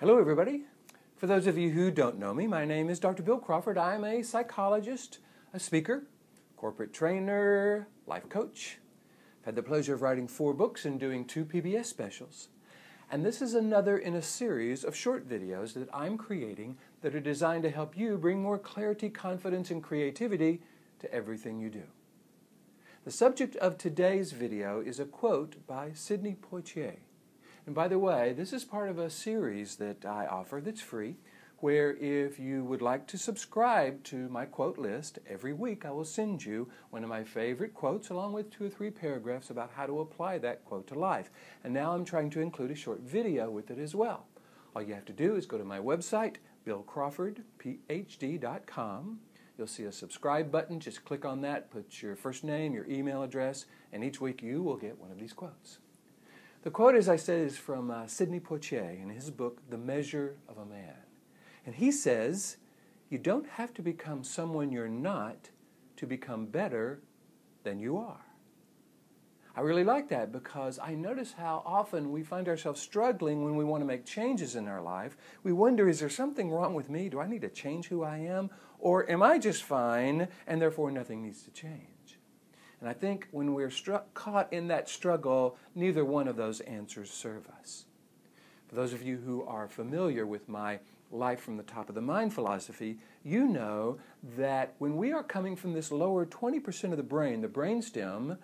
Hello, everybody. For those of you who don't know me, my name is Dr. Bill Crawford. I'm a psychologist, a speaker, corporate trainer, life coach. I've had the pleasure of writing four books and doing two PBS specials. And this is another in a series of short videos that I'm creating that are designed to help you bring more clarity, confidence, and creativity to everything you do. The subject of today's video is a quote by Sidney Poitier. And by the way, this is part of a series that I offer that's free, where if you would like to subscribe to my quote list, every week I will send you one of my favorite quotes along with two or three paragraphs about how to apply that quote to life. And now I'm trying to include a short video with it as well. All you have to do is go to my website, billcrawfordphd.com. You'll see a subscribe button. Just click on that, put your first name, your email address, and each week you will get one of these quotes. The quote, as I said, is from uh, Sidney Poitier in his book, The Measure of a Man. And he says, You don't have to become someone you're not to become better than you are. I really like that because I notice how often we find ourselves struggling when we want to make changes in our life. We wonder, is there something wrong with me? Do I need to change who I am? Or am I just fine and therefore nothing needs to change? And I think when we're struck, caught in that struggle, neither one of those answers serve us. For those of you who are familiar with my life from the top of the mind philosophy, you know that when we are coming from this lower 20% of the brain, the brainstem,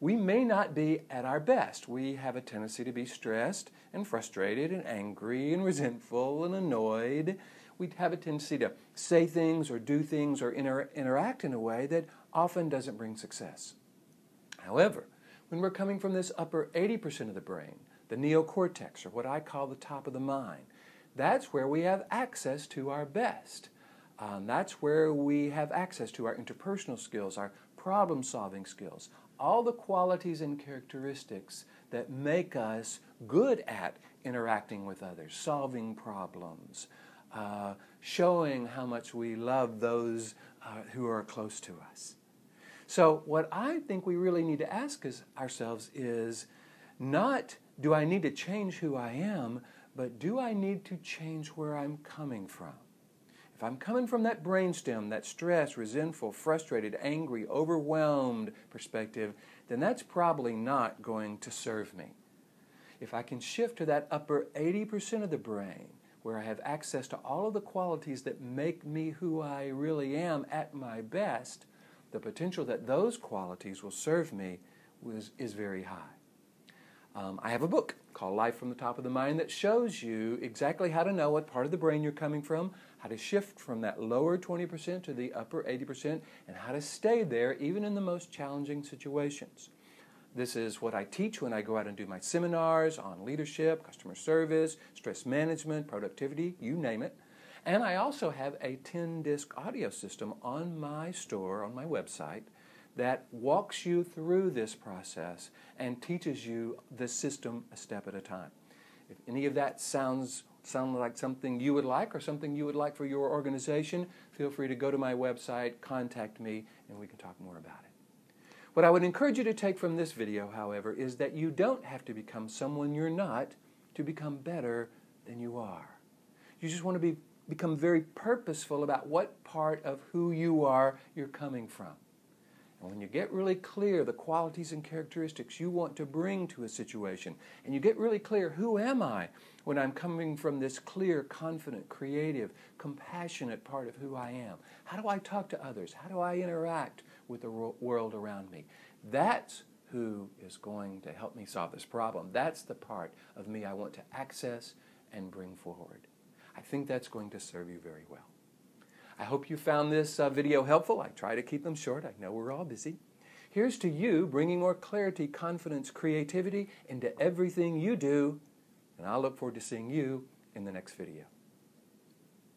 we may not be at our best. We have a tendency to be stressed and frustrated and angry and resentful and annoyed. We have a tendency to say things or do things or inter- interact in a way that often doesn't bring success. However, when we're coming from this upper 80% of the brain, the neocortex, or what I call the top of the mind, that's where we have access to our best. Um, that's where we have access to our interpersonal skills, our problem solving skills, all the qualities and characteristics that make us good at interacting with others, solving problems, uh, showing how much we love those uh, who are close to us. So, what I think we really need to ask is, ourselves is not do I need to change who I am, but do I need to change where I'm coming from? If I'm coming from that brainstem, that stressed, resentful, frustrated, angry, overwhelmed perspective, then that's probably not going to serve me. If I can shift to that upper 80% of the brain, where I have access to all of the qualities that make me who I really am at my best, the potential that those qualities will serve me was, is very high. Um, I have a book called Life from the Top of the Mind that shows you exactly how to know what part of the brain you're coming from, how to shift from that lower 20% to the upper 80%, and how to stay there even in the most challenging situations. This is what I teach when I go out and do my seminars on leadership, customer service, stress management, productivity, you name it. And I also have a 10 disc audio system on my store, on my website, that walks you through this process and teaches you the system a step at a time. If any of that sounds sound like something you would like or something you would like for your organization, feel free to go to my website, contact me, and we can talk more about it. What I would encourage you to take from this video, however, is that you don't have to become someone you're not to become better than you are. You just want to be, become very purposeful about what part of who you are you're coming from. And when you get really clear the qualities and characteristics you want to bring to a situation, and you get really clear who am I when I'm coming from this clear, confident, creative, compassionate part of who I am? How do I talk to others? How do I interact with the world around me? That's who is going to help me solve this problem. That's the part of me I want to access and bring forward. I think that's going to serve you very well. I hope you found this uh, video helpful. I try to keep them short. I know we're all busy. Here's to you bringing more clarity, confidence, creativity into everything you do. And I'll look forward to seeing you in the next video.